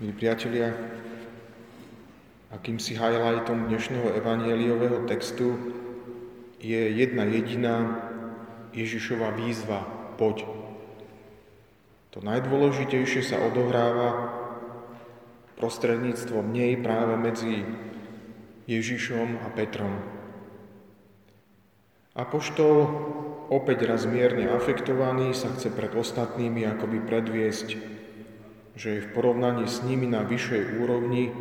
Milí priatelia, akýmsi highlightom dnešného evanieliového textu je jedna jediná Ježišova výzva poď. To najdôležitejšie sa odohráva prostredníctvom nej práve medzi Ježišom a Petrom. Apoštol, opäť raz mierne afektovaný, sa chce pred ostatnými akoby predviesť že je v porovnaní s nimi na vyššej úrovni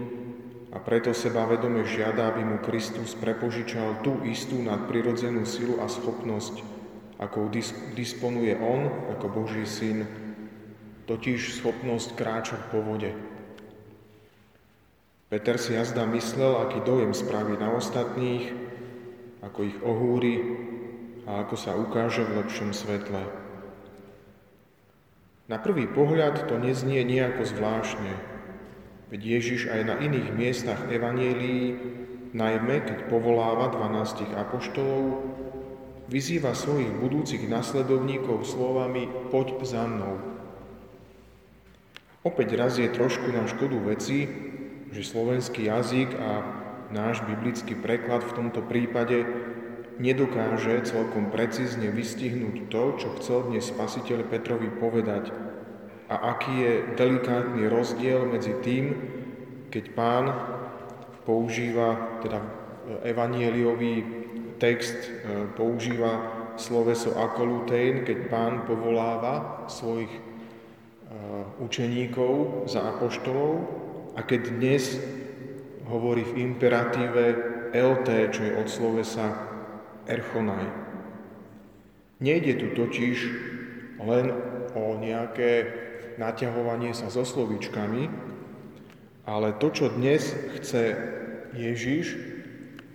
a preto seba vedome žiada, aby mu Kristus prepožičal tú istú nadprirodzenú silu a schopnosť, akou disponuje on ako Boží syn, totiž schopnosť kráčať po vode. Peter si jazda myslel, aký dojem spraví na ostatných, ako ich ohúri a ako sa ukáže v lepšom svetle. Na prvý pohľad to neznie nejako zvláštne, veď Ježiš aj na iných miestach Evanielii, najmä keď povoláva 12 apoštolov, vyzýva svojich budúcich nasledovníkov slovami poď za mnou. Opäť raz je trošku na škodu veci, že slovenský jazyk a náš biblický preklad v tomto prípade nedokáže celkom precízne vystihnúť to, čo chcel dnes spasiteľ Petrovi povedať. A aký je delikátny rozdiel medzi tým, keď pán používa, teda evanieliový text e, používa sloveso akolutein, keď pán povoláva svojich e, učeníkov za apoštolov a keď dnes hovorí v imperatíve LT, čo je od slovesa erchonaj. Nejde tu totiž len o nejaké naťahovanie sa so slovíčkami, ale to, čo dnes chce Ježiš,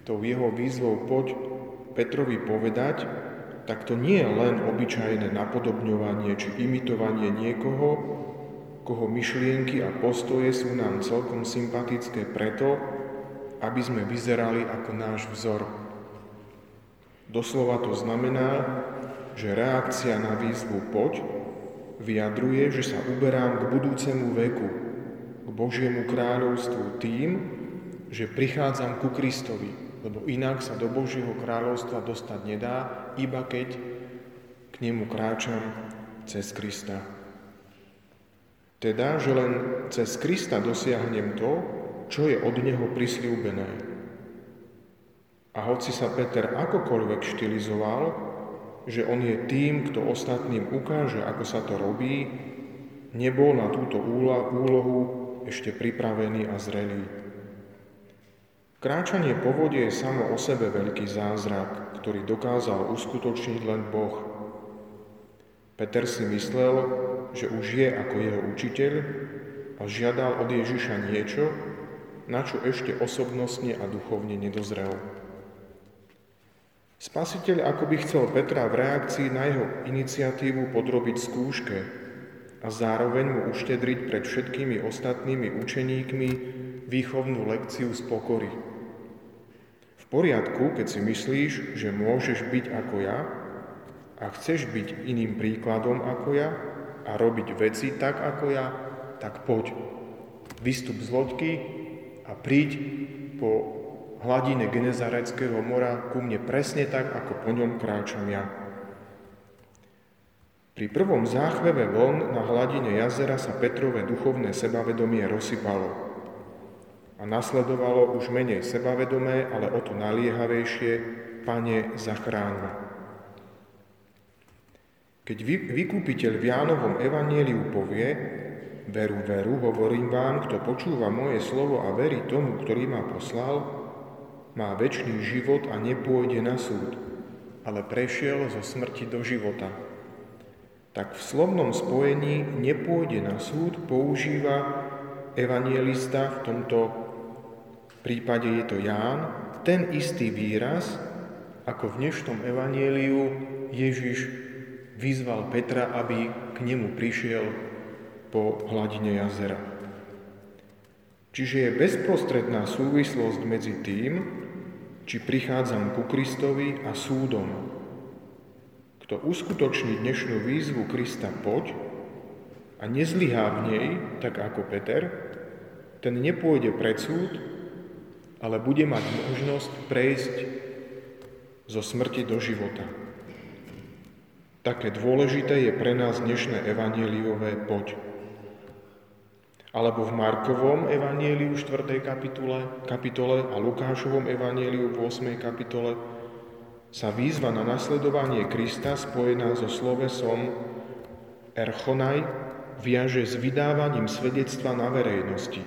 tou jeho výzvou poď Petrovi povedať, tak to nie je len obyčajné napodobňovanie či imitovanie niekoho, koho myšlienky a postoje sú nám celkom sympatické preto, aby sme vyzerali ako náš vzor. Doslova to znamená, že reakcia na výzvu poď vyjadruje, že sa uberám k budúcemu veku, k Božiemu kráľovstvu tým, že prichádzam ku Kristovi, lebo inak sa do Božieho kráľovstva dostať nedá, iba keď k nemu kráčam cez Krista. Teda, že len cez Krista dosiahnem to, čo je od Neho prisľúbené. A hoci sa Peter akokoľvek štilizoval, že on je tým, kto ostatným ukáže, ako sa to robí, nebol na túto úlohu ešte pripravený a zrelý. Kráčanie po vode je samo o sebe veľký zázrak, ktorý dokázal uskutočniť len Boh. Peter si myslel, že už je ako jeho učiteľ a žiadal od Ježiša niečo, na čo ešte osobnostne a duchovne nedozrel. Spasiteľ ako by chcel Petra v reakcii na jeho iniciatívu podrobiť skúške a zároveň mu uštedriť pred všetkými ostatnými učeníkmi výchovnú lekciu z pokory. V poriadku, keď si myslíš, že môžeš byť ako ja a chceš byť iným príkladom ako ja a robiť veci tak ako ja, tak poď. Vystup z loďky a príď po hladine Genezareckého mora ku mne presne tak, ako po ňom kráčam ja. Pri prvom záchveve vln na hladine jazera sa Petrové duchovné sebavedomie rozsypalo a nasledovalo už menej sebavedomé, ale o to naliehavejšie Pane, zachráň ma. Keď vykúpiteľ v Jánovom evanieliu povie, veru, veru, hovorím vám, kto počúva moje slovo a verí tomu, ktorý ma poslal, má väčší život a nepôjde na súd, ale prešiel zo smrti do života. Tak v slovnom spojení nepôjde na súd používa evangelista, v tomto prípade je to Ján, ten istý výraz, ako v dnešnom evanieliu Ježiš vyzval Petra, aby k nemu prišiel po hladine jazera. Čiže je bezprostredná súvislosť medzi tým, či prichádzam ku Kristovi a súdom. Kto uskutoční dnešnú výzvu Krista poď a nezlyhá v nej, tak ako Peter, ten nepôjde pred súd, ale bude mať možnosť prejsť zo smrti do života. Také dôležité je pre nás dnešné evanieliové poď. Alebo v Markovom evanieliu 4. kapitole, kapitole a Lukášovom evanieliu v 8. kapitole sa výzva na nasledovanie Krista spojená so slovesom erchonaj viaže s vydávaním svedectva na verejnosti.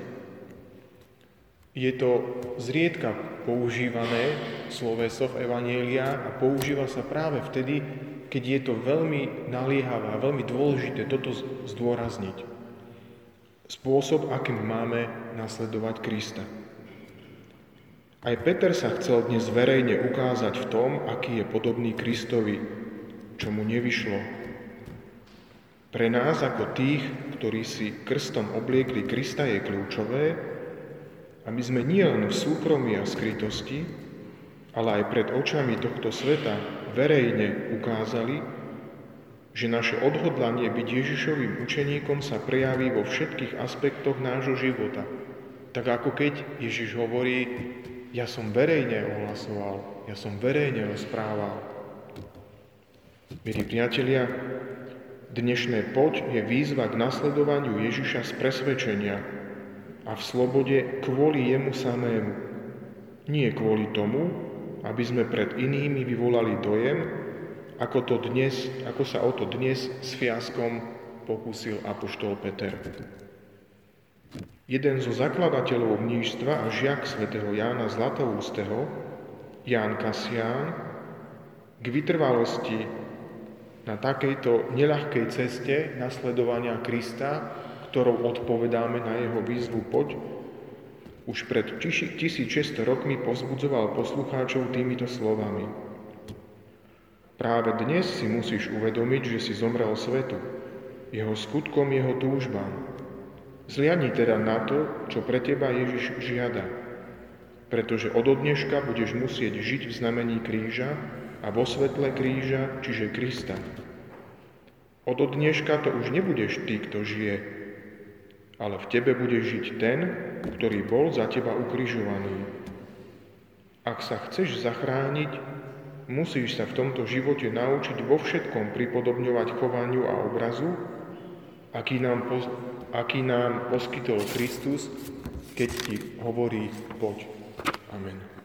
Je to zriedka používané sloveso v Evanielia a používa sa práve vtedy, keď je to veľmi naliehavé a veľmi dôležité toto zdôrazniť. Spôsob, akým máme nasledovať Krista. Aj Peter sa chcel dnes verejne ukázať v tom, aký je podobný Kristovi, čo mu nevyšlo. Pre nás ako tých, ktorí si krstom obliekli Krista, je kľúčové, aby sme nielen v súkromí a skrytosti, ale aj pred očami tohto sveta verejne ukázali, že naše odhodlanie byť Ježišovým učeníkom sa prejaví vo všetkých aspektoch nášho života. Tak ako keď Ježiš hovorí, ja som verejne ohlasoval, ja som verejne rozprával. Milí priatelia, dnešné poď je výzva k nasledovaniu Ježiša z presvedčenia, a v slobode kvôli jemu samému. Nie kvôli tomu, aby sme pred inými vyvolali dojem, ako, to dnes, ako sa o to dnes s fiaskom pokúsil apoštol Peter. Jeden zo zakladateľov mnížstva a žiak svätého Jána Zlatoústeho, Ján Kasián, k vytrvalosti na takejto neľahkej ceste nasledovania Krista ktorou odpovedáme na jeho výzvu poď, už pred 1600 rokmi pozbudzoval poslucháčov týmito slovami. Práve dnes si musíš uvedomiť, že si zomrel svetu, jeho skutkom, jeho túžbám. Zliani teda na to, čo pre teba Ježiš žiada, pretože od dneška budeš musieť žiť v znamení kríža a vo svetle kríža, čiže Krista. Od dneška to už nebudeš ty, kto žije, ale v tebe bude žiť ten, ktorý bol za teba ukrižovaný. Ak sa chceš zachrániť, musíš sa v tomto živote naučiť vo všetkom pripodobňovať chovaniu a obrazu, aký nám, pos- aký nám poskytol Kristus, keď ti hovorí poď. Amen.